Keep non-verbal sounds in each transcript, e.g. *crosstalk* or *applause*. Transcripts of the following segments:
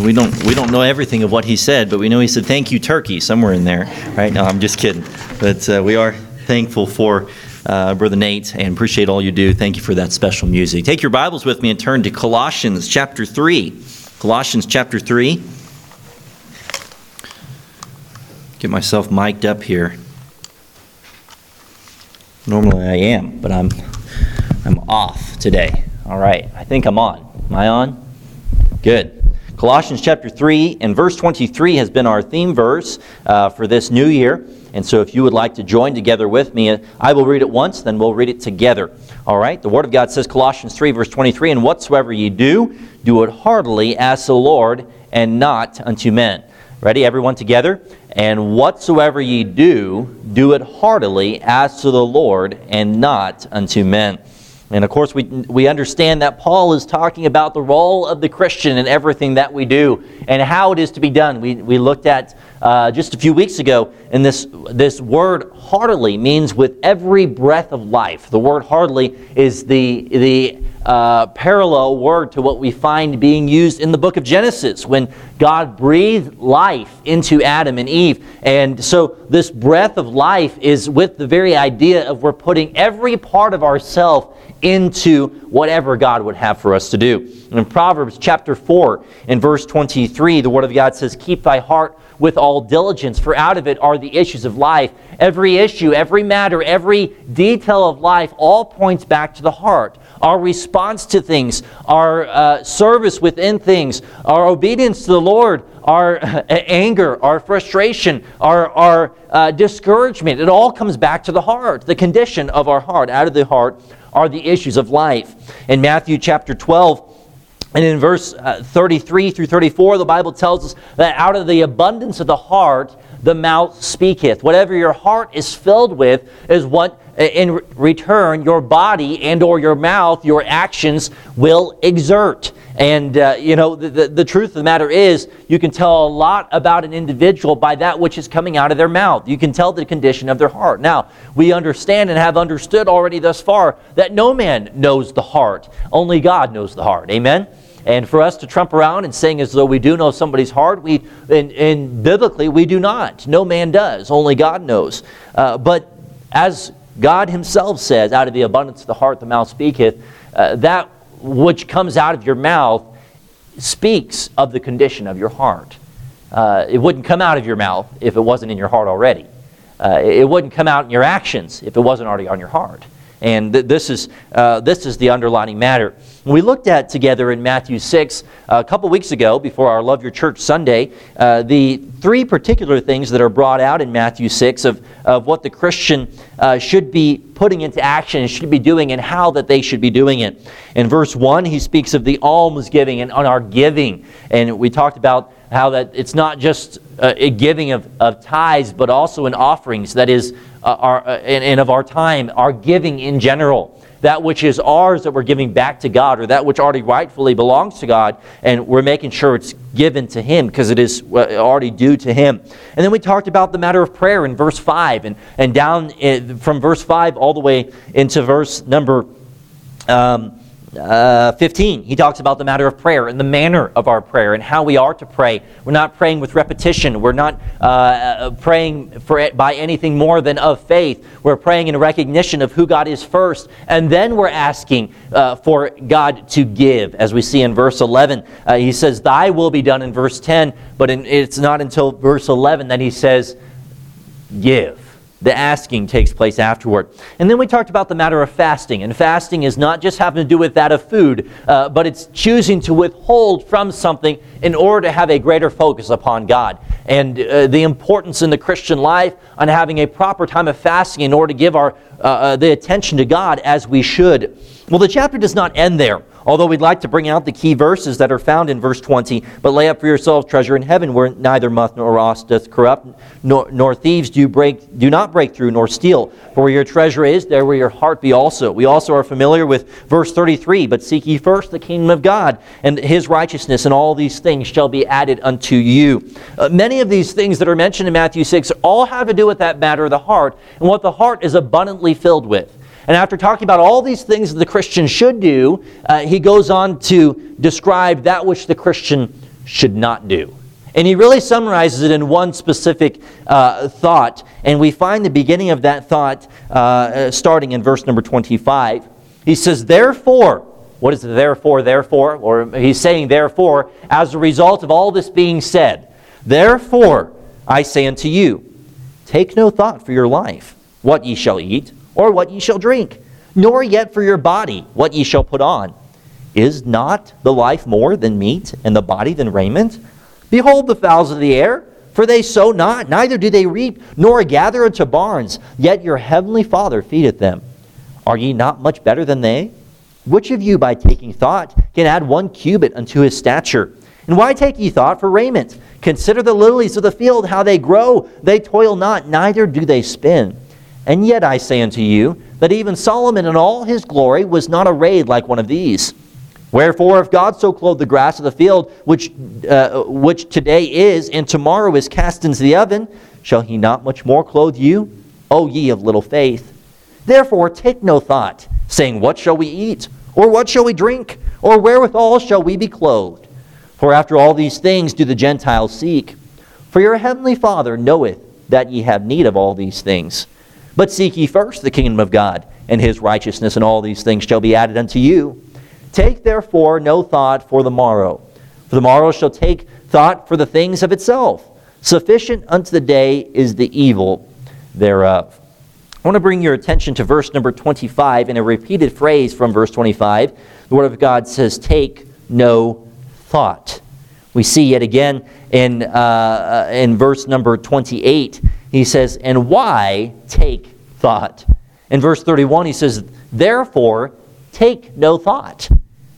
we don't we don't know everything of what he said, but we know he said thank you turkey somewhere in there, right? No, I'm just kidding, but uh, we are thankful for uh, Brother Nate and appreciate all you do. Thank you for that special music. Take your Bibles with me and turn to Colossians chapter three. Colossians chapter three. Get myself mic'd up here. Normally I am, but I'm I'm off today. All right, I think I'm on. Am I on? Good. Colossians chapter 3 and verse 23 has been our theme verse uh, for this new year. And so if you would like to join together with me, I will read it once, then we'll read it together. All right? The Word of God says, Colossians 3, verse 23, And whatsoever ye do, do it heartily as the Lord, and not unto men. Ready, everyone together? And whatsoever ye do, do it heartily as to the Lord, and not unto men. And of course, we, we understand that Paul is talking about the role of the Christian in everything that we do and how it is to be done. We, we looked at uh, just a few weeks ago, and this, this word heartily means with every breath of life. The word heartily is the, the uh, parallel word to what we find being used in the book of Genesis when God breathed life into Adam and Eve. And so this breath of life is with the very idea of we're putting every part of ourself into whatever God would have for us to do. And In Proverbs chapter 4 in verse 23, the word of God says, Keep thy heart with all diligence, for out of it are the issues of life. Every issue, every matter, every detail of life all points back to the heart. Our response to things, our uh, service within things, our obedience to the Lord, our anger, our frustration, our, our uh, discouragement, it all comes back to the heart, the condition of our heart. Out of the heart are the issues of life. In Matthew chapter 12, and in verse uh, 33 through 34, the Bible tells us that out of the abundance of the heart, the mouth speaketh. Whatever your heart is filled with is what in return your body and or your mouth, your actions will exert. And, uh, you know, the, the, the, truth of the matter is, you can tell a lot about an individual by that which is coming out of their mouth. You can tell the condition of their heart. Now, we understand and have understood already thus far that no man knows the heart, only God knows the heart. Amen? And for us to trump around and saying as though we do know somebody's heart, we, and, and biblically, we do not. No man does, only God knows. Uh, but as God Himself says, out of the abundance of the heart the mouth speaketh, uh, that which comes out of your mouth speaks of the condition of your heart. Uh, it wouldn't come out of your mouth if it wasn't in your heart already. Uh, it wouldn't come out in your actions if it wasn't already on your heart. And th- this, is, uh, this is the underlining matter. We looked at together in Matthew 6 a couple weeks ago, before our Love Your Church Sunday, uh, the three particular things that are brought out in Matthew 6 of, of what the Christian uh, should be putting into action and should be doing and how that they should be doing it. In verse 1, he speaks of the almsgiving and on our giving. And we talked about how that it's not just uh, a giving of, of tithes, but also in offerings, that is, uh, our, uh, and, and of our time, our giving in general that which is ours that we're giving back to God, or that which already rightfully belongs to God, and we're making sure it's given to Him because it is uh, already due to Him. And then we talked about the matter of prayer in verse 5, and, and down in, from verse 5 all the way into verse number. Um, uh, 15, he talks about the matter of prayer and the manner of our prayer and how we are to pray. We're not praying with repetition. We're not uh, uh praying for it by anything more than of faith. We're praying in recognition of who God is first, and then we're asking uh, for God to give. As we see in verse 11, uh, he says, Thy will be done in verse 10, but in, it's not until verse 11 that he says, Give. The asking takes place afterward. And then we talked about the matter of fasting. And fasting is not just having to do with that of food, uh, but it's choosing to withhold from something in order to have a greater focus upon God. And uh, the importance in the Christian life on having a proper time of fasting in order to give our, uh, uh the attention to God as we should. Well, the chapter does not end there. Although we'd like to bring out the key verses that are found in verse 20, but lay up for yourselves treasure in heaven where neither moth nor rust doth corrupt, nor, nor thieves do, break, do not break through nor steal. For where your treasure is, there will your heart be also. We also are familiar with verse 33, but seek ye first the kingdom of God and his righteousness, and all these things shall be added unto you. Uh, many of these things that are mentioned in Matthew 6 all have to do with that matter of the heart and what the heart is abundantly filled with. And after talking about all these things that the Christian should do, uh, he goes on to describe that which the Christian should not do. And he really summarizes it in one specific uh, thought. And we find the beginning of that thought uh, uh starting in verse number 25. He says, Therefore, what is the therefore, therefore? Or he's saying, Therefore, as a result of all this being said, Therefore, I say unto you, take no thought for your life, what ye shall eat, or what ye shall drink, nor yet for your body, what ye shall put on. Is not the life more than meat, and the body than raiment? Behold the fowls of the air, for they sow not, neither do they reap, nor gather into barns, yet your heavenly Father feedeth them. Are ye not much better than they? Which of you, by taking thought, can add one cubit unto his stature? And why take ye thought for raiment? Consider the lilies of the field, how they grow. They toil not, neither do they spin. And yet I say unto you, that even Solomon in all his glory was not arrayed like one of these. Wherefore, if God so clothed the grass of the field, which, uh, which today is and tomorrow is cast into the oven, shall he not much more clothe you, O ye of little faith? Therefore, take no thought, saying, What shall we eat? Or what shall we drink? Or wherewithal shall we be clothed? For after all these things do the Gentiles seek. For your heavenly Father knoweth that ye have need of all these things. But seek ye first the kingdom of God and his righteousness, and all these things shall be added unto you. Take therefore no thought for the morrow, for the morrow shall take thought for the things of itself. Sufficient unto the day is the evil thereof. I want to bring your attention to verse number 25 in a repeated phrase from verse 25. The Word of God says, Take no thought. We see yet again in, uh, uh in verse number 28, he says, And why take thought? In verse 31, he says, Therefore, take no thought.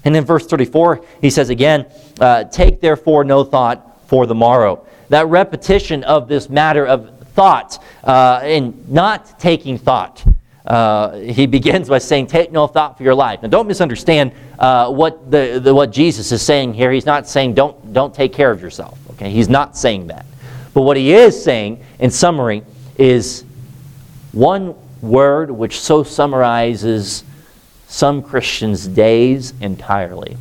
And in verse 34, he says again, uh, Take therefore no thought for the morrow. That repetition of this matter of thought uh, and not taking thought. Uh, he *laughs* begins by saying, Take no thought for your life. Now, don't misunderstand uh, what, the, the, what Jesus is saying here. He's not saying, don't, don't take care of yourself. Okay? He's not saying that. But what he is saying, in summary, is one word which so summarizes some Christians' days entirely.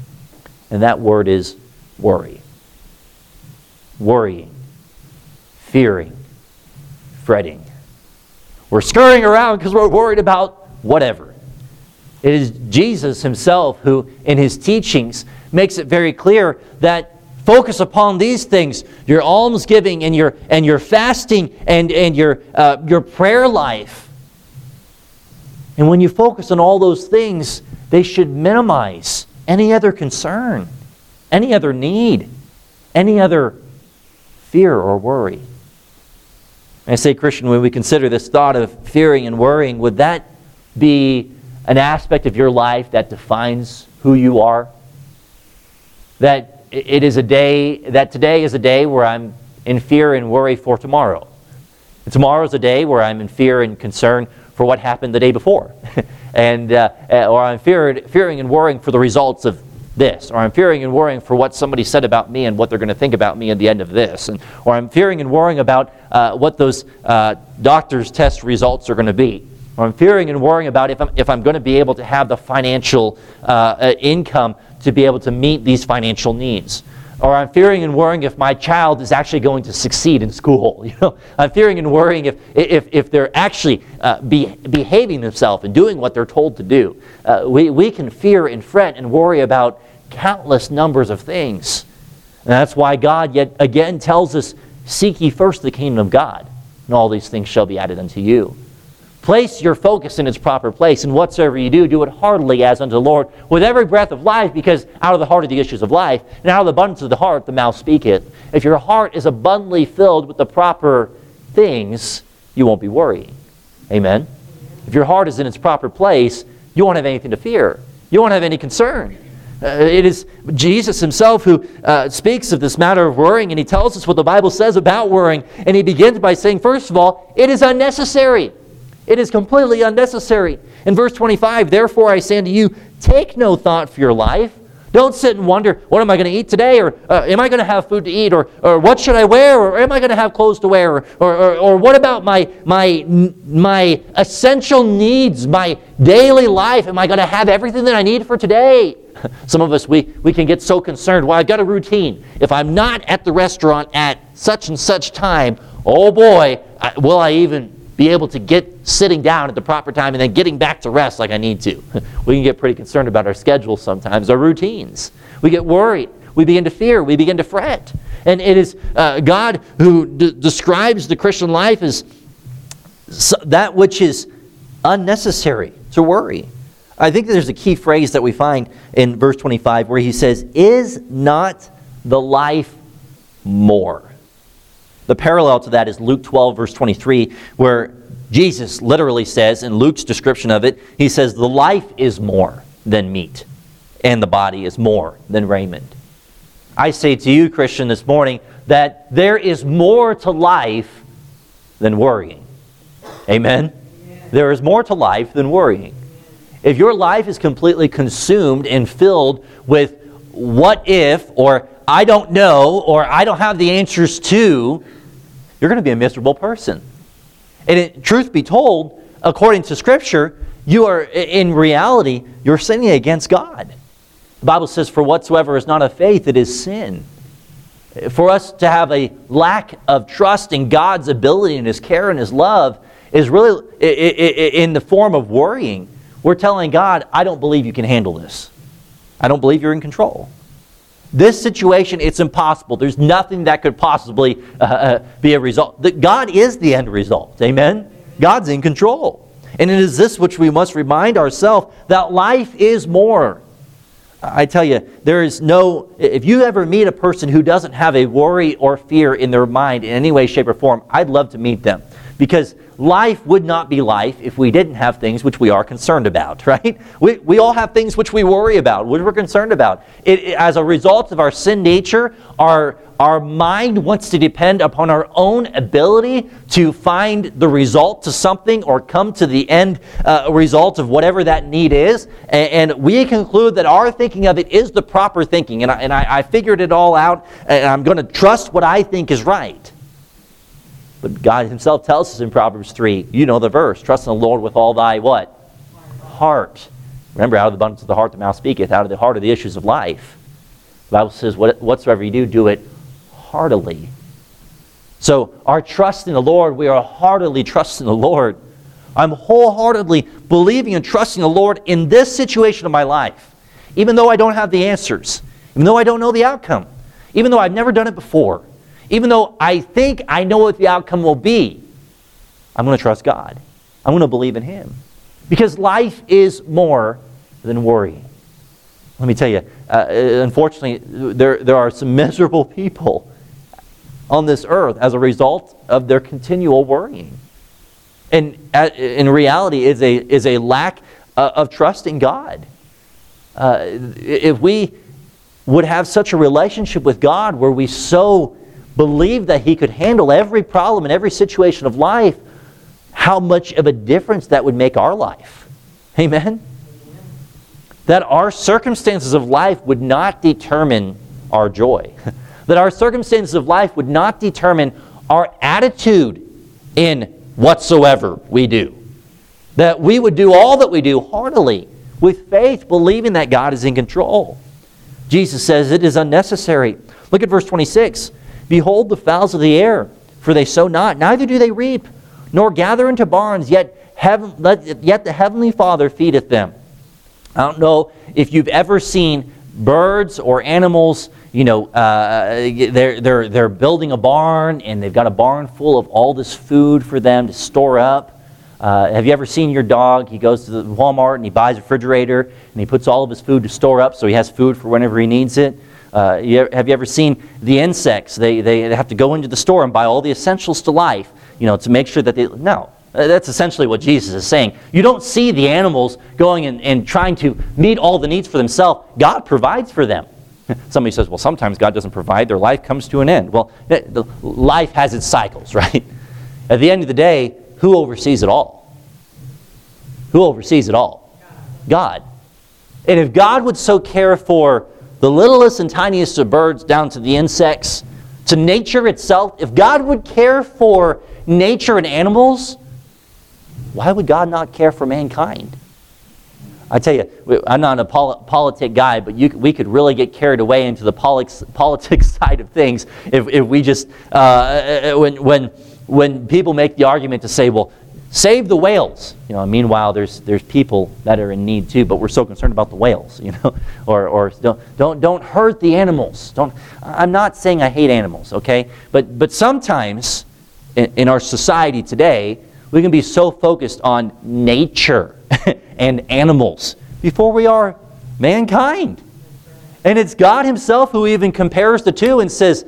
And that word is worry. Worrying, fearing, fretting. We're scurrying around because we're worried about whatever. It is Jesus himself who, in his teachings, makes it very clear that focus upon these things your almsgiving and your, and your fasting and, and your, uh, your prayer life and when you focus on all those things, they should minimize any other concern, any other need, any other fear or worry. I say, Christian, when we consider this thought of fearing and worrying, would that be an aspect of your life that defines who you are? That it is a day, that today is a day where I'm in fear and worry for tomorrow. Tomorrow is a day where I'm in fear and concern for what happened the day before. *laughs* and, uh, uh, or I'm fearing, fearing and worrying for the results of this, or I'm fearing and worrying for what somebody said about me and what they're going to think about me at the end of this, and, or I'm fearing and worrying about uh, what those uh, doctor's test results are going to be, or I'm fearing and worrying about if I'm, if I'm going to be able to have the financial uh, uh, income to be able to meet these financial needs or I'm fearing and worrying if my child is actually going to succeed in school. *laughs* You know, I'm fearing and worrying if, if, if they're actually uh, be, behaving themselves and doing what they're told to do. Uh, we, we can fear and fret and worry about countless numbers of things. And that's why God yet again tells us, Seek ye first the kingdom of God, and all these things shall be added unto you. Place your focus in its proper place, and whatsoever you do, do it heartily as unto the Lord, with every breath of life, because out of the heart are the issues of life, and out of the abundance of the heart the mouth speaketh. If your heart is abundantly filled with the proper things, you won't be worrying. Amen? If your heart is in its proper place, you won't have anything to fear. You won't have any concern. Uh, it is Jesus himself who uh, speaks of this matter of worrying, and he tells us what the Bible says about worrying. And he begins by saying, first of all, it is unnecessary. It is completely unnecessary. In verse 25, therefore I say unto you, take no thought for your life. Don't sit and wonder, what am I going to eat today? Or uh, am I going to have food to eat? Or, or what should I wear? Or am I going to have clothes to wear? Or, or, or, or what about my, my, my essential needs, my daily life? Am I going to have everything that I need for today? *laughs* Some of us, we, we can get so concerned. Well, I've got a routine. If I'm not at the restaurant at such and such time, oh boy, I, will I even be able to get sitting down at the proper time and then getting back to rest like I need to? *laughs* we can get pretty concerned about our schedules sometimes, our routines. We get worried. We begin to fear. We begin to fret. And it is uh, God who d- describes the Christian life as that which is unnecessary to worry. I think there's a key phrase that we find in verse 25 where he says, Is not the life more? The parallel to that is Luke 12, verse 23, where Jesus literally says, in Luke's description of it, he says, The life is more than meat, and the body is more than raiment. I say to you, Christian, this morning, that there is more to life than worrying. Amen? There is more to life than worrying. If your life is completely consumed and filled with what if, or I don't know, or I don't have the answers to, you're going to be a miserable person. And it, truth be told, according to Scripture, you are, in reality, you're sinning against God. The Bible says, For whatsoever is not of faith, it is sin. For us to have a lack of trust in God's ability and His care and His love is really in the form of worrying. We're telling God, I don't believe you can handle this. I don't believe you're in control. This situation, it's impossible. There's nothing that could possibly uh, uh be a result. That God is the end result. Amen? God's in control. And it is this which we must remind ourselves that life is more. I tell you, there is no, if you ever meet a person who doesn't have a worry or fear in their mind in any way, shape, or form, I'd love to meet them. Because life would not be life if we didn't have things which we are concerned about, *laughs* right? We, we all have things which we worry about, which we're concerned about. It, it, as a result of our sin nature, our, our mind wants to depend upon our own ability to find the result to something or come to the end uh, result of whatever that need is. And, and, we conclude that our thinking of it is the proper thinking. And I, and I, I figured it all out, and I'm going to trust what I think is right. But God himself tells us in Proverbs 3, you know the verse, trust in the Lord with all thy what? Heart. Remember, out of the abundance of the heart the mouth speaketh, out of the heart are the issues of life. The Bible says, whatsoever you do, do it heartily. So our trust in the Lord, we are heartily trusting the Lord. I'm wholeheartedly believing and trusting the Lord in this situation of my life, even though I don't have the answers, even though I don't know the outcome, even though I've never done it before. Even though I think I know what the outcome will be, I'm going to trust God. I'm going to believe in Him. Because life is more than worry. Let me tell you, uh, unfortunately, there, there are some *laughs* miserable people on this earth as a result of their continual worrying. And uh, in reality, is a, is a lack uh, of trust in God. Uh, if we would have such a relationship with God where we so believed that he could handle every problem in every situation of life, how much of a difference that would make our life. Amen? That our circumstances of life would not determine our joy. *laughs* that our circumstances of life would not determine our attitude in whatsoever we do. That we would do all that we do heartily, with faith, believing that God is in control. Jesus says it is unnecessary. Look at verse 26. Behold the fowls of the air, for they sow not, neither do they reap, nor gather into barns, yet, heaven, yet the heavenly Father feedeth them. I don't know if you've ever seen birds or animals, you know, uh, they're, they're, they're building a barn and they've got a barn full of all this food for them to store up. Uh, have you ever seen your dog? He goes to the Walmart and he buys a refrigerator and he puts all of his food to store up so he has food for whenever he needs it. Uh, you, have you ever seen the insects? They, they have to go into the store and buy all the essentials to life, you know, to make sure that they. No. Uh, that's essentially what Jesus is saying. You don't see the animals going and, and trying to meet all the needs for themselves. God provides for them. *laughs* Somebody says, well, sometimes God doesn't provide, their life comes to an end. Well, life has its cycles, *laughs* right? At the end of the day, who oversees it all? Who oversees it all? God. And if God would so care for the littlest and tiniest of birds down to the insects, to nature itself, if God would care for nature and animals, why would God not care for mankind? I tell you, I'm not a pol- politic guy, but you, we could really get carried away into the politics, *laughs* politics side of things if, if we just, uh, when, when, when people make the argument to say, well, save the whales. You know, meanwhile, there's, there's people that are in need too, but we're so concerned about the whales, you know, *laughs* or, or don't, don't, don't hurt the animals. Don't, I'm not saying I hate animals, okay? But, but sometimes in, in our society today, we can be so focused on nature *laughs* and animals before we are mankind. And it's God Himself who even compares the two and says,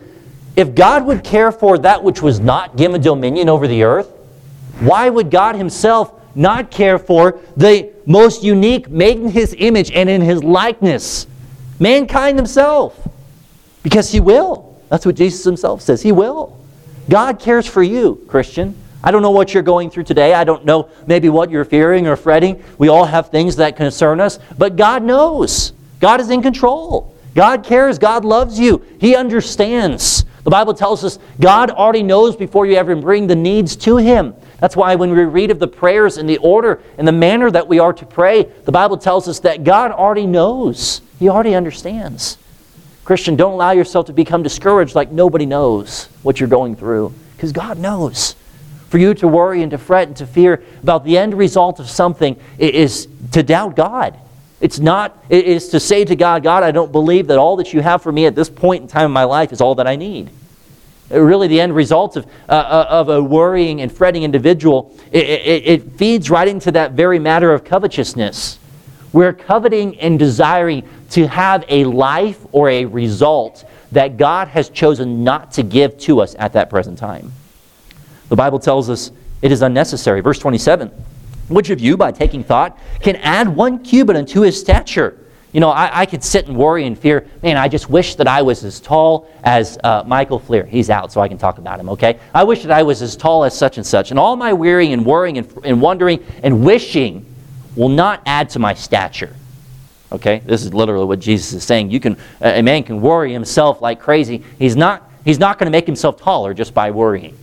if God would care for that which was not given dominion over the earth, why would God Himself not care for the most unique, made in His image and in His likeness, mankind Himself? Because He will. That's what Jesus Himself says. He will. God cares for you, Christian. I don't know what you're going through today. I don't know maybe what you're fearing or fretting. We all have things that concern us, but God knows. God is in control. God cares. God loves you. He understands. The Bible tells us God already knows before you ever bring the needs to Him. That's why when we read of the prayers and the order and the manner that we are to pray, the Bible tells us that God already knows. He already understands. Christian, don't allow yourself to become discouraged like nobody knows what you're going through, because God knows. For you to worry and to fret and to fear about the end result of something is to doubt God. It's not, it is to say to God, God, I don't believe that all that you have for me at this point in time in my life is all that I need. Really, the end result of, uh, uh, of a worrying and fretting individual, it, it, it feeds right into that very matter of covetousness. We're coveting and desiring to have a life or a result that God has chosen not to give to us at that present time. The Bible tells us it is unnecessary. Verse 27 Which of you, by taking thought, can add one cubit unto his stature? You know, I, I could sit and worry and fear, man, I just wish that I was as tall as uh, Michael Fleer. He's out, so I can talk about him, okay? I wish that I was as tall as such and such. And all my wearying and worrying and, and wondering and wishing will not add to my stature. Okay? This is literally what Jesus is saying. You can, a man can worry himself like crazy. He's not, he's not going to make himself taller just by worrying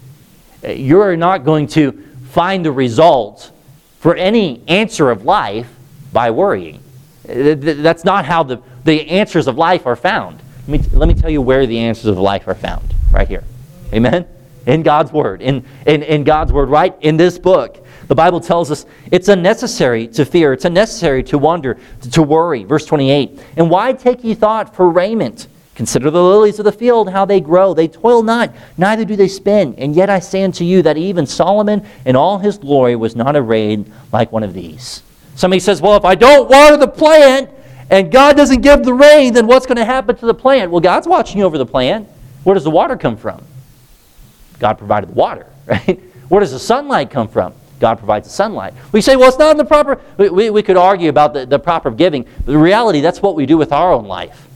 you're not going to find the result for any answer of life by worrying. That's not how the, the answers of life are found. Let me, let me tell you where the answers of life are found. Right here. Amen? In God's Word. In, in, in God's Word, right in this book. The Bible tells us it's unnecessary to fear, it's unnecessary to wonder, to, to worry. Verse 28 And why take ye thought for raiment? Consider the lilies of the field, how they grow. They toil not, neither do they spin. And yet I say unto you that even Solomon in all his glory was not arrayed like one of these. Somebody says, Well, if I don't water the plant and God doesn't give the rain, then what's going to happen to the plant? Well, God's watching over the plant. Where does the water come from? God provided the water, *laughs* right? Where does the sunlight come from? God provides the sunlight. We say, well, it's not in the proper. We, we, we could argue about the, the proper giving. But the reality, that's what we do with our own life.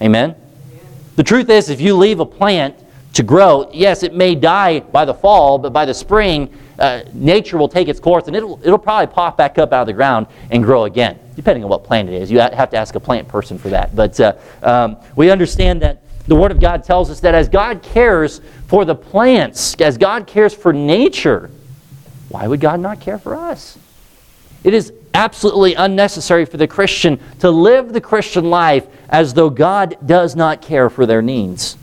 Amen? The truth is, if you leave a plant to grow, yes, it may die by the fall, but by the spring, uh, nature will take its course and it'll, it'll probably pop back up out of the ground and grow again, depending on what plant it is. You have to ask a plant person for that. But uh, um, we understand that the Word of God tells us that as God cares for the plants, as God cares for nature, why would God not care for us? It is absolutely unnecessary for the Christian to live the Christian life as though God does not care for their needs.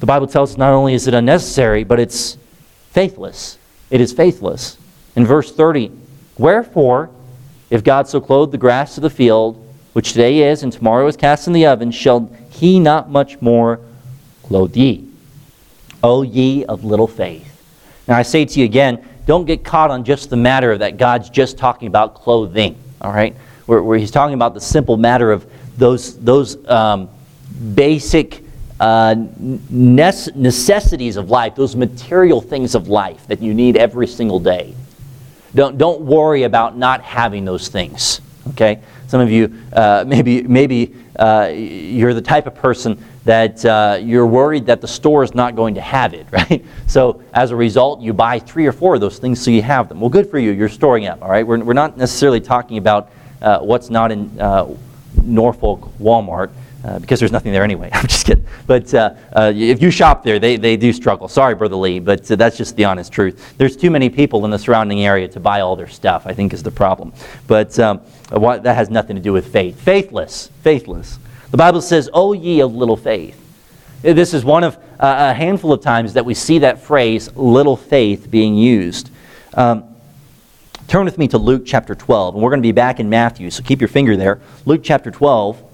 The Bible tells us not only is it unnecessary, but it's faithless. It is faithless. In verse 30, wherefore, if God so clothed the grass of the field, which today is and tomorrow is cast in the oven, shall he not much more clothe ye? O ye of little faith. Now I say to you again, don't get caught on just the matter of that God's just talking about clothing, all right? Where, where he's talking about the simple matter of those, those um, basic uh, necessities of life, those material things of life that you need every single day. Don't, don't worry about not having those things, okay? Some of you, uh, maybe, maybe uh, you're the type of person that uh, you're worried that the store is not going to have it, *laughs* right? So as a result, you buy three or four of those things so you have them. Well, good for you. You're storing up, all right? We're, we're not necessarily talking about uh, what's not in uh, Norfolk Walmart. Uh, because there's nothing there anyway. *laughs* I'm just kidding. But uh, uh, if you shop there, they, they do struggle. Sorry, Brother Lee, but uh, that's just the honest truth. There's too many people in the surrounding area to buy all their stuff, I think is the problem. But um, that has nothing to do with faith. Faithless, faithless. The Bible says, O ye of little faith. This is one of uh, a handful of times that we see that phrase, little faith, being used. Um, turn with me to Luke chapter 12, and we're going to be back in Matthew, so keep your finger there. Luke chapter 12.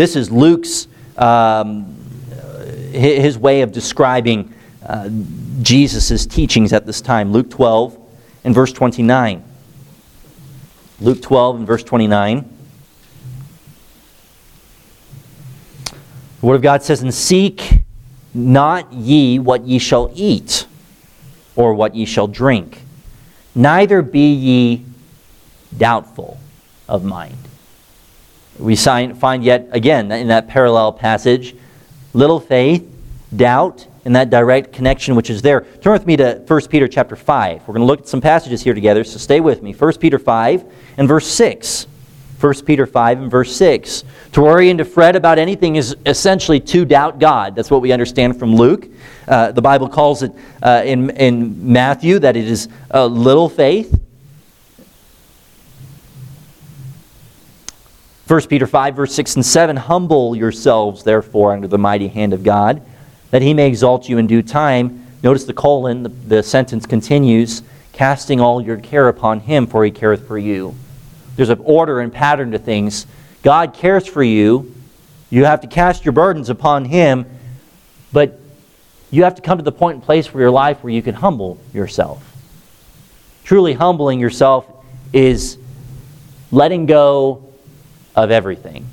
This is Luke's um, his way of describing uh, Jesus' teachings at this time. Luke 12 and verse 29. Luke 12 and verse 29. The Word of God says, And seek not ye what ye shall eat, or what ye shall drink, neither be ye doubtful of mind. We find yet again in that parallel passage little faith, doubt, and that direct connection which is there. Turn with me to 1 Peter chapter 5. We're going to look at some passages here together, so stay with me. 1 Peter 5 and verse 6. 1 Peter 5 and verse 6. To worry and to fret about anything is essentially to doubt God. That's what we understand from Luke. Uh, the Bible calls it uh, in, in Matthew that it is a little faith. 1 Peter 5, verse 6 and 7 Humble yourselves, therefore, under the mighty hand of God, that he may exalt you in due time. Notice the colon, the, the sentence continues, casting all your care upon him, for he careth for you. There's an order and pattern to things. God cares for you. You have to cast your burdens upon him, but you have to come to the point and place for your life where you can humble yourself. Truly humbling yourself is letting go of everything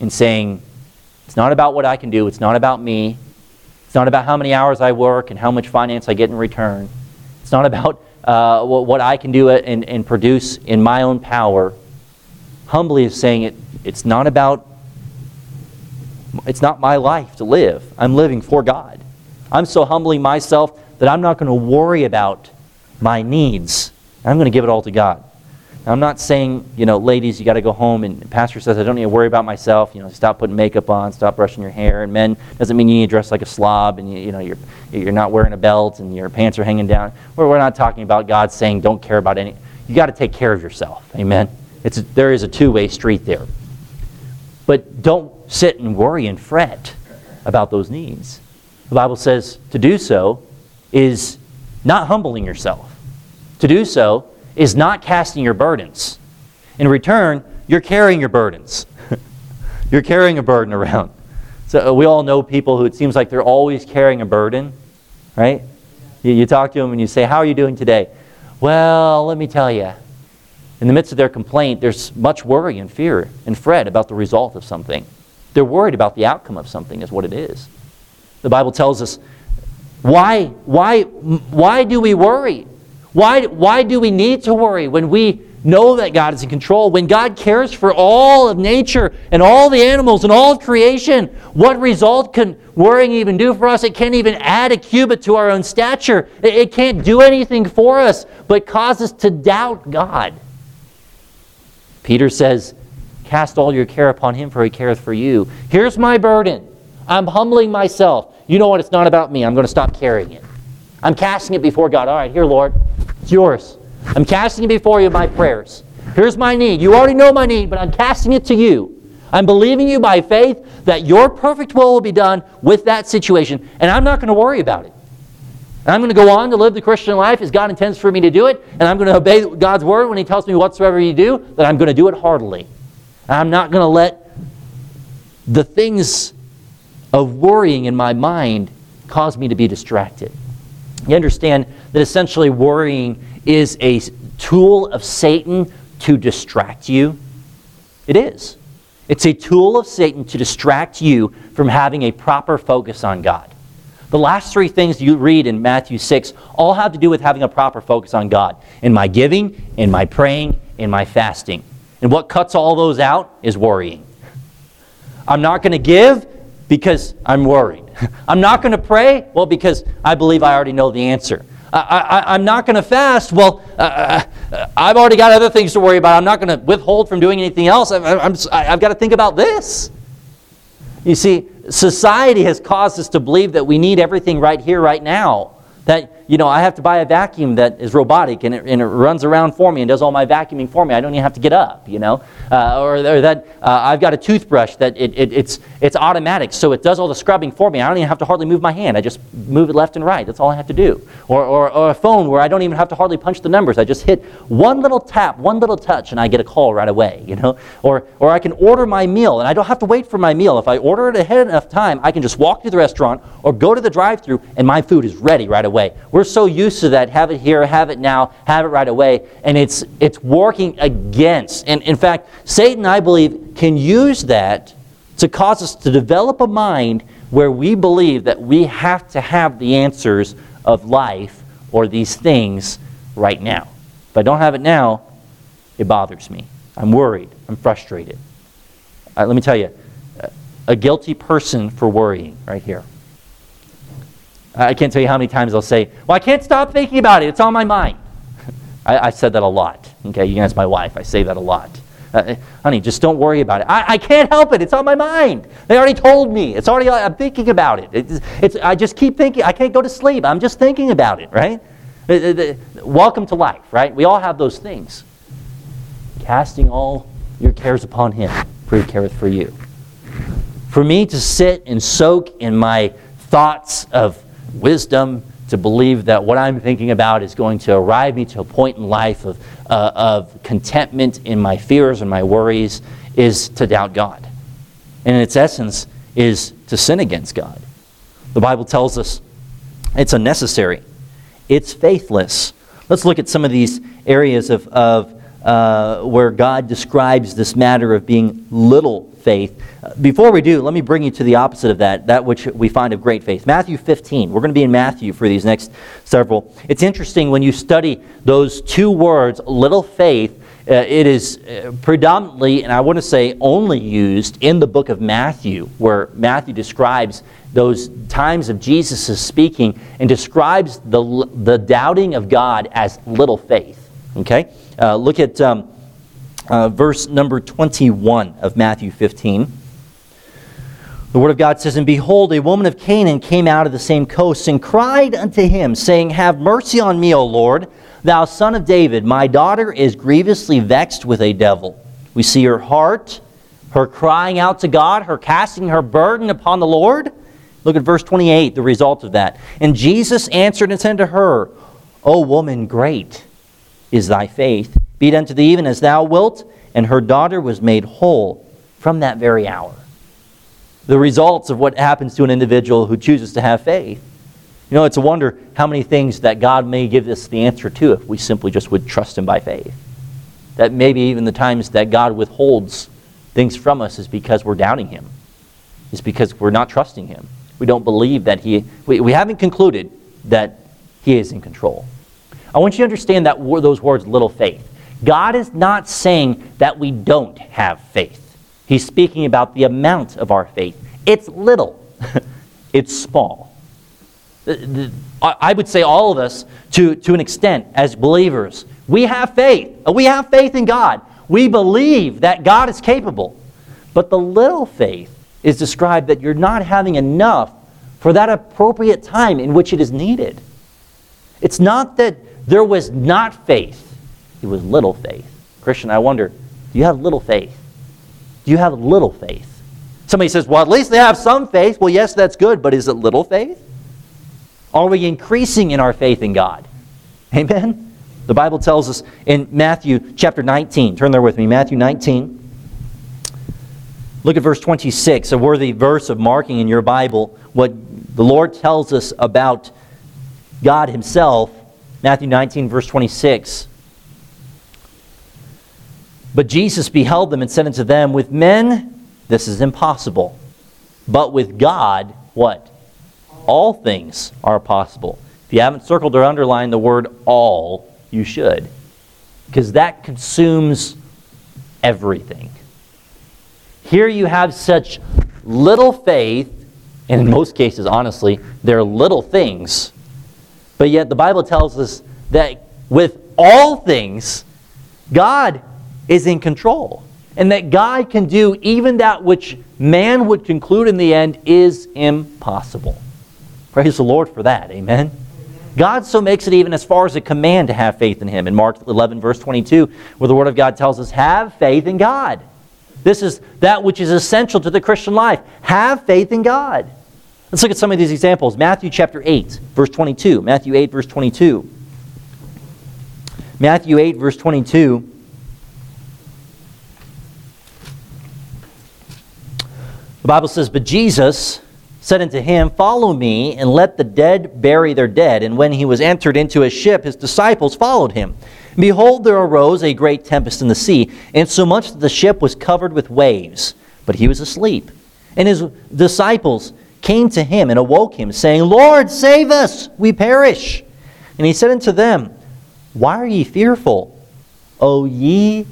and saying, it's not about what I can do, it's not about me, it's not about how many hours I work and how much finance I get in return, it's not about uh, what I can do and, and produce in my own power. Humbly is saying it, it's not about, it's not my life to live. I'm living for God. I'm so humbling myself that I'm not going to worry about my needs. I'm going to give it all to God. Now, I'm not saying, you know, ladies, you got to go home and pastor says I don't need to worry about myself. You know, stop putting makeup on, stop brushing your hair. And men doesn't mean you need to dress like a slob and you, you know you're you're not wearing a belt and your pants are hanging down. We're, we're not talking about God saying don't care about any. You got to take care of yourself. Amen. It's a, there is a two-way street there. But don't sit and worry and fret about those needs. The Bible says to do so is not humbling yourself. To do so is not casting your burdens. In return, you're carrying your burdens. *laughs* you're carrying a burden around. So uh, we all know people who it seems like they're always carrying a burden, right? You, you talk to them and you say, How are you doing today? Well, let me tell you. In the midst of their complaint, there's much worry and fear and fret about the result of something. They're worried about the outcome of something, is what it is. The Bible tells us why, why, why do we worry? Why, why do we need to worry when we know that God is in control? When God cares for all of nature and all the animals and all of creation, what result can worrying even do for us? It can't even add a cubit to our own stature. It, it can't do anything for us but cause us to doubt God. Peter says, Cast all your care upon him, for he careth for you. Here's my burden. I'm humbling myself. You know what? It's not about me. I'm going to stop carrying it. I'm casting it before God. All right, here, Lord. It's yours. I'm casting it before you my prayers. Here's my need. You already know my need, but I'm casting it to you. I'm believing you by faith that your perfect will will be done with that situation, and I'm not going to worry about it. I'm going to go on to live the Christian life as God intends for me to do it, and I'm going to obey God's word when He tells me whatsoever you do, that I'm going to do it heartily. I'm not going to let the things of worrying in my mind cause me to be distracted. You understand that essentially worrying is a tool of Satan to distract you? It is. It's a tool of Satan to distract you from having a proper focus on God. The last three things you read in Matthew 6 all have to do with having a proper focus on God in my giving, in my praying, in my fasting. And what cuts all those out is worrying. I'm not going to give because I'm worried. *laughs* I'm not going to pray, well, because I believe I already know the answer. I, am not going to fast. Well, uh, uh, I've already got other things to worry about. I'm not going to withhold from doing anything else. I'm, I've got to think about this. You see, society has caused us to believe that we need everything right here, right now. That you know, I have to buy a vacuum that is robotic and it, and it runs around for me and does all my vacuuming for me. I don't even have to get up, you know. Uh, or, or, that uh, I've got a toothbrush that it, it, it's, it's automatic, so it does all the scrubbing for me. I don't even have to hardly move my hand. I just move it left and right. That's all I have to do. Or, or, or a phone where I don't even have to hardly punch the numbers. I just hit one little tap, one little touch, and I get a call right away, you know. Or, or I can order my meal and I don't have to wait for my meal. If I order it ahead enough time, I can just walk to the restaurant or go to the drive-through and my food is ready right away. We're we're so used to that. Have it here, have it now, have it right away. And it's, it's working against. And in fact, Satan, I believe, can use that to cause us to develop a mind where we believe that we have to have the answers of life or these things right now. If I don't have it now, it bothers me. I'm worried. I'm frustrated. Uh, let me tell you, a guilty person for worrying right here. I can't tell you how many times they'll say, Well, I can't stop thinking about it. It's on my mind. *laughs* I, I said that a lot. Okay, you can ask my wife. I say that a lot. Uh, honey, just don't worry about it. I, I can't help it. It's on my mind. They already told me. It's already, I'm thinking about it. It's, it's, I just keep thinking. I can't go to sleep. I'm just thinking about it, right? Uh, uh, welcome to life, right? We all have those things. Casting all your cares upon Him, for He careth for you. For me to sit and soak in my thoughts of wisdom to believe that what I'm thinking about is going to arrive me to a point in life of, uh, of contentment in my fears and my worries is to doubt God. And in its essence is to sin against God. The Bible tells us it's unnecessary, it's faithless. Let's look at some of these areas of, of uh, where God describes this matter of being little faith. Before we do, let me bring you to the opposite of that, that which we find of great faith. Matthew 15. We're going to be in Matthew for these next several. It's interesting when you study those two words, little faith, uh, it is uh, predominantly, and I want to say only used in the book of Matthew, where Matthew describes those times of Jesus' speaking and describes the, the doubting of God as little faith. Okay? Uh, look at um, uh, verse number 21 of Matthew 15. The Word of God says, And behold, a woman of Canaan came out of the same coast and cried unto him, saying, Have mercy on me, O Lord, thou son of David. My daughter is grievously vexed with a devil. We see her heart, her crying out to God, her casting her burden upon the Lord. Look at verse 28, the result of that. And Jesus answered and said to her, O woman, great is thy faith be it unto thee even as thou wilt. And her daughter was made whole from that very hour. The results of what happens to an individual who chooses to have faith. You know, it's a wonder how many things that God may give us the answer to if we simply just would trust Him by faith. That maybe even the times that God withholds things from us is because we're doubting Him, it's because we're not trusting Him. We don't believe that He, we, we haven't concluded that He is in control. I want you to understand that those words, little faith. God is not saying that we don't have faith. He's speaking about the amount of our faith. It's little, *laughs* it's small. I would say all of us, to, to an extent, as believers, we have faith. Uh, we have faith in God. We believe that God is capable. But the little faith is described that you're not having enough for that appropriate time in which it is needed. It's not that there was not faith it was little faith. Christian, I wonder, do you have little faith? Do you have little faith? Somebody says, well, at least they have some faith. Well, yes, that's good, but is it little faith? Are we increasing in our faith in God? Amen? The Bible tells us in Matthew chapter 19, turn there with me, Matthew 19. Look at verse 26, a worthy verse of marking in your Bible what the Lord tells us about God Himself. Matthew 19, verse 26. But Jesus beheld them and said unto them, With men this is impossible, but with God, what? All things are possible. If you haven't circled or underlined the word all, you should, because that consumes everything. Here you have such little faith, and in most cases, honestly, they're little things, but yet the Bible tells us that with all things, God is in control. And that God can do even that which man would conclude in the end is impossible. Praise the Lord for that. Amen. God so makes it even as far as a command to have faith in Him. In Mark 11, verse 22, where the Word of God tells us, Have faith in God. This is that which is essential to the Christian life. Have faith in God. Let's look at some of these examples. Matthew chapter 8, verse 22. Matthew 8, verse 22. Matthew 8, verse 22. The Bible says, But Jesus said unto him, Follow me, and let the dead bury their dead. And when he was entered into a ship, his disciples followed him. And behold, there arose a great tempest in the sea, insomuch that the ship was covered with waves. But he was asleep. And his disciples came to him and awoke him, saying, Lord, save us, we perish. And he said unto them, Why are ye fearful, O ye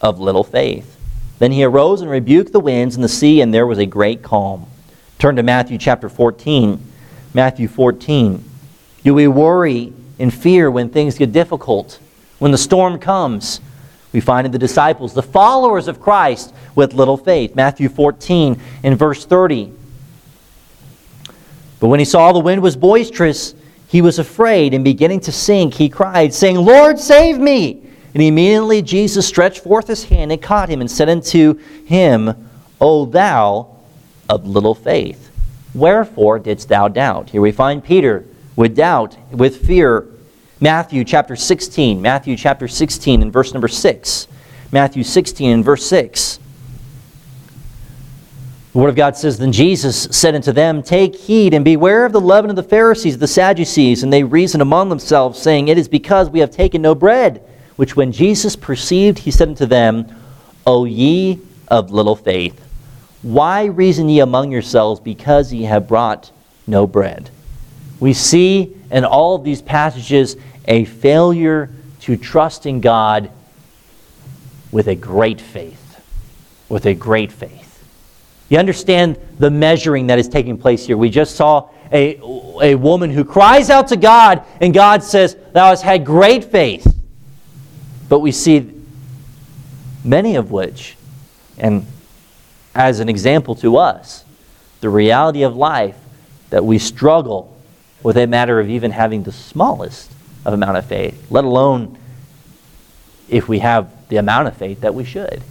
of little faith? Then he arose and rebuked the winds and the sea, and there was a great calm. Turn to Matthew chapter 14. Matthew 14. Do we worry and fear when things get difficult? When the storm comes? We find in the disciples, the followers of Christ, with little faith. Matthew 14 and verse 30. But when he saw the wind was boisterous, he was afraid, and beginning to sink, he cried, saying, Lord, save me! And immediately Jesus stretched forth his hand and caught him and said unto him, O thou of little faith. Wherefore didst thou doubt? Here we find Peter with doubt, with fear. Matthew chapter 16, Matthew chapter 16 and verse number 6. Matthew 16 and verse 6. The Word of God says, Then Jesus said unto them, Take heed and beware of the leaven of the Pharisees, the Sadducees. And they reasoned among themselves, saying, It is because we have taken no bread. Which when Jesus perceived, he said unto them, O ye of little faith, why reason ye among yourselves because ye have brought no bread? We see in all of these passages a failure to trust in God with a great faith. With a great faith. You understand the measuring that is taking place here. We just saw a, a woman who cries out to God, and God says, Thou hast had great faith. But we see many of which, and as an example to us the reality of life that we struggle with a matter of even having the smallest of amount of faith, let alone if we have the amount of faith that we should.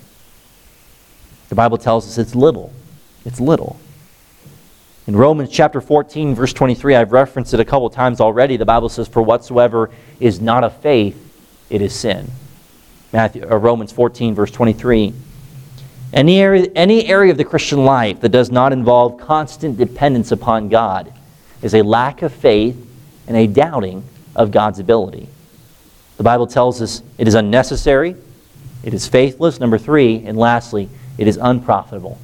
The Bible tells us it's little. It's little. In Romans chapter 14, verse 23, I've referenced it a couple times already. The Bible says, For whatsoever is not of faith, it is sin. Matthew, uh, Romans 14, verse 23. Any area, any area of the Christian life that does not involve constant dependence upon God is a lack of faith and a doubting of God's ability. The Bible tells us it is unnecessary, it is faithless, number three, and lastly, it is unprofitable.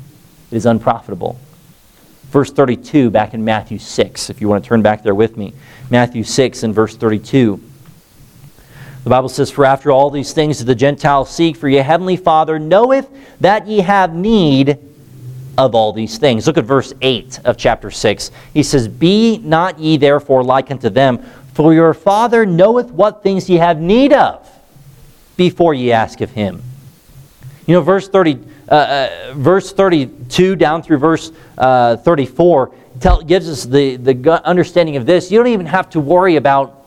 It is unprofitable. Verse 32, back in Matthew 6, if you want to turn back there with me. Matthew 6 and verse 32. The Bible says, For after all these things do the Gentiles seek, for your heavenly Father knoweth that ye have need of all these things. Look at verse 8 of chapter 6. He says, Be not ye therefore like unto them, for your Father knoweth what things ye have need of before ye ask of him. You know, verse 30, uh, uh, verse 32 down through verse uh, 34 tell, gives us the, the understanding of this. You don't even have to worry about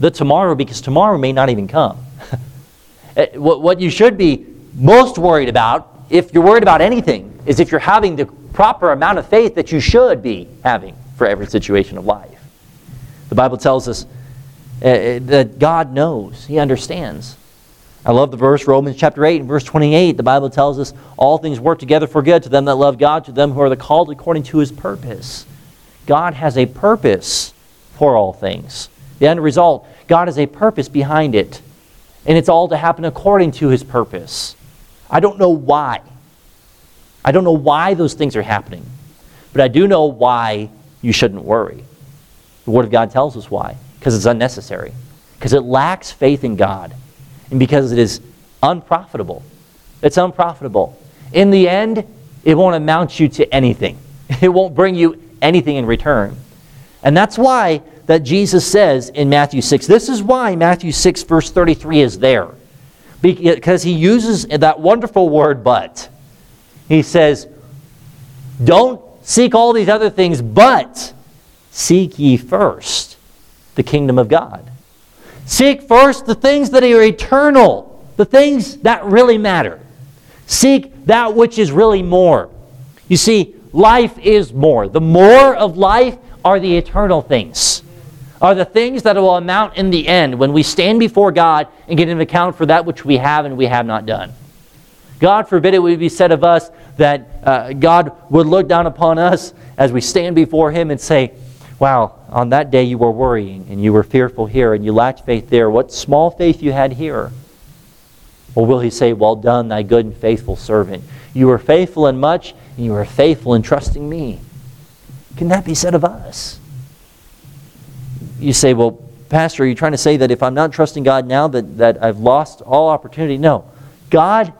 the tomorrow because tomorrow may not even come. *laughs* Eh, what you should be most worried about, if you're worried about anything, is if you're having the proper amount of faith that you should be having for every situation of life. The Bible tells us uh, that God knows, He understands. I love the verse, Romans chapter 8 and verse 28. The Bible tells us all things work together for good to them that love God, to them who are the called according to His purpose. God has a purpose for all things. The end result, God has a purpose behind it. And it's all to happen according to his purpose. I don't know why. I don't know why those things are happening. But I do know why you shouldn't worry. The Word of God tells us why. Because it's unnecessary. Because it lacks faith in God. And because it is unprofitable. It's unprofitable. In the end, it won't amount you to anything. *laughs* It won't bring you anything in return. And that's why that Jesus says in Matthew 6. This is why Matthew 6, verse 33 is there. Because he uses that wonderful word, but. He says, Don't seek all these other things, but seek ye first the kingdom of God. Seek first the things that are eternal, the things that really matter. Seek that which is really more. You see, life is more. The more of life are the eternal things, are the things that will amount in the end when we stand before God and get an account for that which we have and we have not done. God forbid it would be said of us that uh, God would look down upon us as we stand before Him and say, Wow, on that day you were worrying and you were fearful here and you lacked faith there. What small faith you had here. Or will He say, Well done, thy good and faithful servant? You were faithful in much, and you were faithful in trusting me. Can that be said of us? You say, Well, Pastor, are you trying to say that if I'm not trusting God now that, that I've lost all opportunity? No. God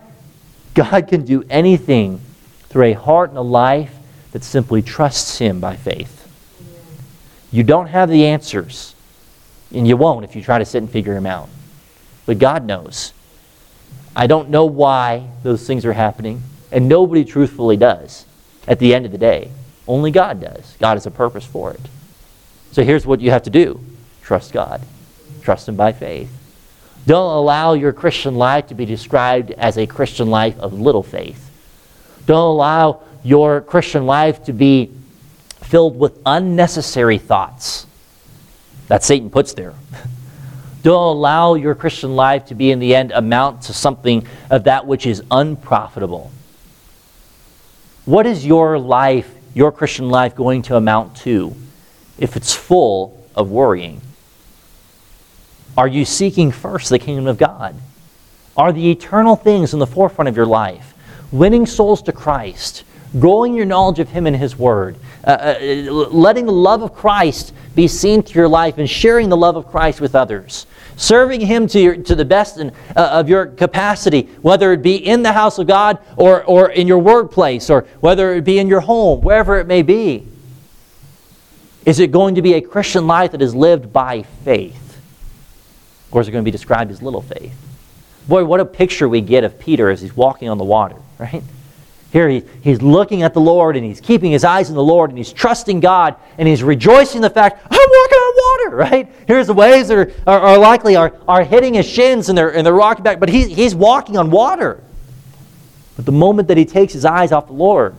God can do anything through a heart and a life that simply trusts Him by faith. You don't have the answers, and you won't if you try to sit and figure them out. But God knows. I don't know why those things are happening, and nobody truthfully does at the end of the day. Only God does. God has a purpose for it. So here's what you have to do trust God, trust Him by faith. Don't allow your Christian life to be described as a Christian life of little faith. Don't allow your Christian life to be filled with unnecessary thoughts that Satan puts there. *laughs* Don't allow your Christian life to be, in the end, amount to something of that which is unprofitable. What is your life, your Christian life, going to amount to if it's full of worrying? Are you seeking first the kingdom of God? Are the eternal things in the forefront of your life? Winning souls to Christ, growing your knowledge of Him and His Word, uh, uh, letting the love of Christ be seen through your life, and sharing the love of Christ with others. Serving Him to, your, to the best in, uh, of your capacity, whether it be in the house of God or, or in your workplace, or whether it be in your home, wherever it may be. Is it going to be a Christian life that is lived by faith? Or is it going to be described as little faith? Boy, what a picture we get of Peter as he's walking on the water, right? Here he, he's looking at the Lord and he's keeping his eyes on the Lord and he's trusting God and he's rejoicing in the fact, I'm walking on water, *laughs* right? Here's the waves that are, are, are likely are, are hitting his shins and they're, and they're rocking back, but he's, he's walking on water. But the moment that he takes his eyes off the Lord,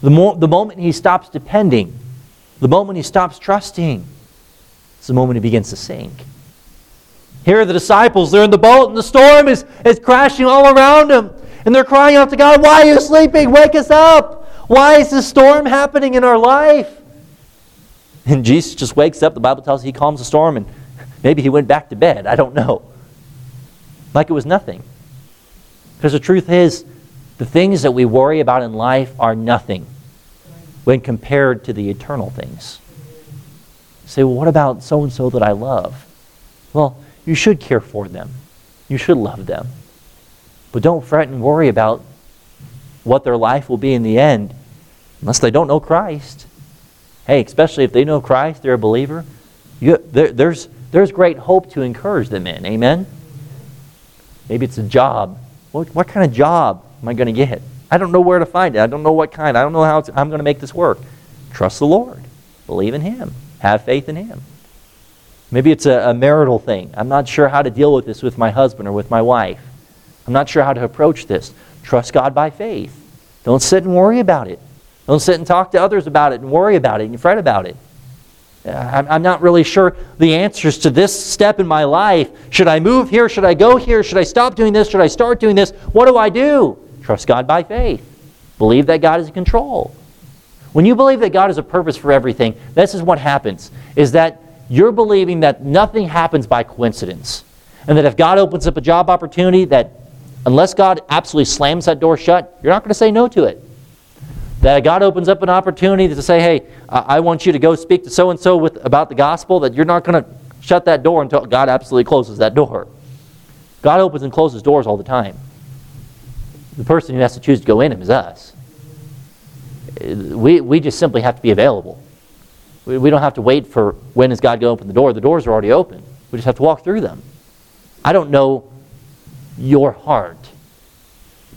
the, mo- the moment he stops depending, the moment he stops trusting, it's the moment he begins to sink. Here are the disciples. They're in the boat, and the storm is, is crashing all around them. And they're crying out to God, Why are you sleeping? Wake us up. Why is this storm happening in our life? And Jesus just wakes up. The Bible tells us he calms the storm, and maybe he went back to bed. I don't know. Like it was nothing. Because the truth is, the things that we worry about in life are nothing when compared to the eternal things. You say, well, what about so and so that I love? Well, you should care for them. You should love them. But don't fret and worry about what their life will be in the end unless they don't know Christ. Hey, especially if they know Christ, they're a believer, you, there, there's, there's great hope to encourage them in. Amen? Maybe it's a job. What, what kind of job am I going to get? I don't know where to find it. I don't know what kind. I don't know how I'm going to make this work. Trust the Lord. Believe in Him. Have faith in Him. Maybe it's a, a marital thing. I'm not sure how to deal with this with my husband or with my wife. I'm not sure how to approach this. Trust God by faith. Don't sit and worry about it. Don't sit and talk to others about it and worry about it and fret about it. Uh, I'm not really sure the answers to this step in my life. Should I move here? Should I go here? Should I stop doing this? Should I start doing this? What do I do? Trust God by faith. Believe that God is in control. When you believe that God has a purpose for everything, this is what happens. Is that you're believing that nothing happens by coincidence. And that if God opens up a job opportunity, that unless God absolutely slams that door shut, you're not going to say no to it. That God opens up an opportunity to say, hey, I want you to go speak to so and so about the gospel, that you're not going to shut that door until God absolutely closes that door. God opens and closes doors all the time. The person who has to choose to go in him is us. We, we just simply have to be available. We we don't have to wait for when is God going to open the door. The doors are already open. We just have to walk through them. I don't know your heart.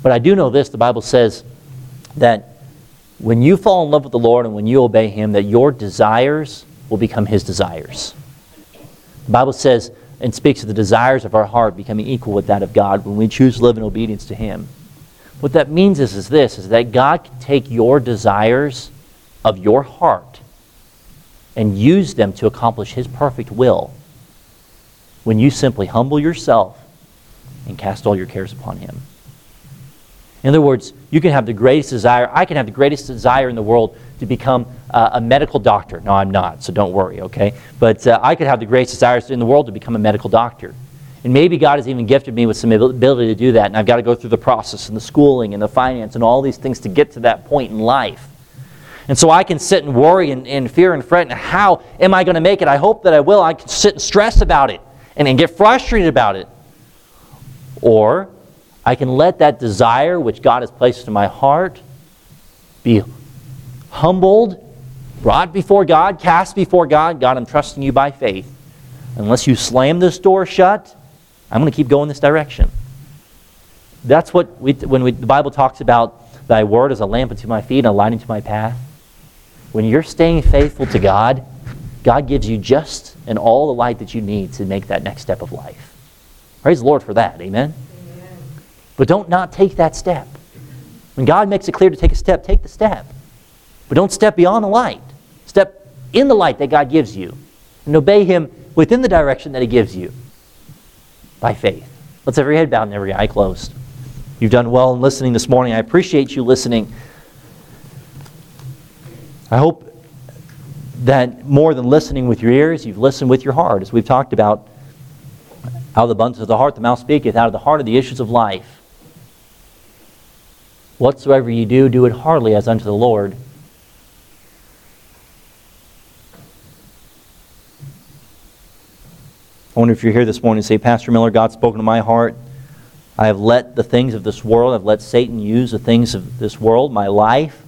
But I do know this the Bible says that when you fall in love with the Lord and when you obey Him, that your desires will become His desires. The Bible says and speaks of the desires of our heart becoming equal with that of God when we choose to live in obedience to Him. What that means is, is this is that God can take your desires of your heart and use them to accomplish His perfect will when you simply humble yourself and cast all your cares upon Him. In other words, you can have the greatest desire, I can have the greatest desire in the world to become uh, a medical doctor. No, I'm not, so don't worry, okay? But uh, I could have the greatest desires in the world to become a medical doctor. And maybe God has even gifted me with some ability to do that, and I've got to go through the process and the schooling and the finance and all these things to get to that point in life. And so I can sit and worry and, and fear and fret, and how am I going to make it? I hope that I will. I can sit and stress about it and, and get frustrated about it. Or I can let that desire which God has placed in my heart be humbled, brought before God, cast before God. God, I'm trusting you by faith. Unless you slam this door shut, I'm going to keep going this direction. That's what we, when we, the Bible talks about thy word as a lamp unto my feet and a light unto my path. When you're staying faithful to God, God gives you just and all the light that you need to make that next step of life. Praise the Lord for that. Amen. But don't not take that step. When God makes it clear to take a step, take the step. But don't step beyond the light. Step in the light that God gives you and obey Him within the direction that He gives you by faith. Let's every head bowed and every eye closed. You've done well in listening this morning. I appreciate you listening. I hope that more than listening with your ears, you've listened with your heart, as we've talked about. Out of the abundance of the heart, the mouth speaketh. Out of the heart of the issues of life. Whatsoever you do, do it heartily as unto the Lord. I wonder if you're here this morning and say, Pastor Miller, God's spoken to my heart. I have let the things of this world, I've let Satan use the things of this world, my life,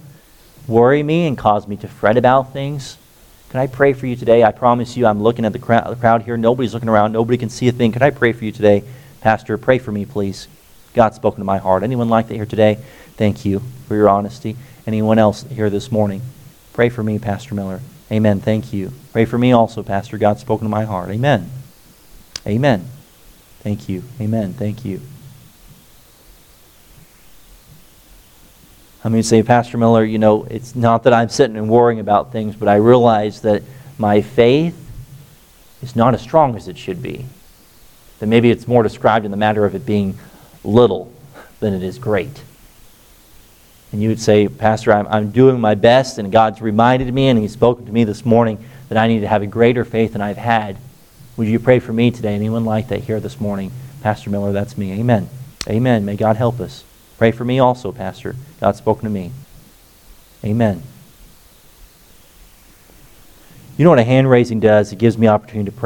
worry me and cause me to fret about things. Can I pray for you today? I promise you, I'm looking at the crowd, the crowd here. Nobody's looking around. Nobody can see a thing. Can I pray for you today? Pastor, pray for me, please. God's spoken to my heart. Anyone like that here today? Thank you for your honesty. Anyone else here this morning? Pray for me, Pastor Miller. Amen. Thank you. Pray for me also, Pastor. God's spoken to my heart. Amen. Amen. Thank you. Amen. Thank you. I mean, say, Pastor Miller, you know, it's not that I'm sitting and worrying about things, but I realize that my faith is not as strong as it should be. That maybe it's more described in the matter of it being little than it is great. And you would say, Pastor, I'm, I'm doing my best, and God's reminded me, and He's spoken to me this morning that I need to have a greater faith than I've had. Would you pray for me today? Anyone like that here this morning? Pastor Miller, that's me. Amen. Amen. May God help us. Pray for me also, Pastor. God's spoken to me. Amen. You know what a hand raising does? It gives me opportunity to pray.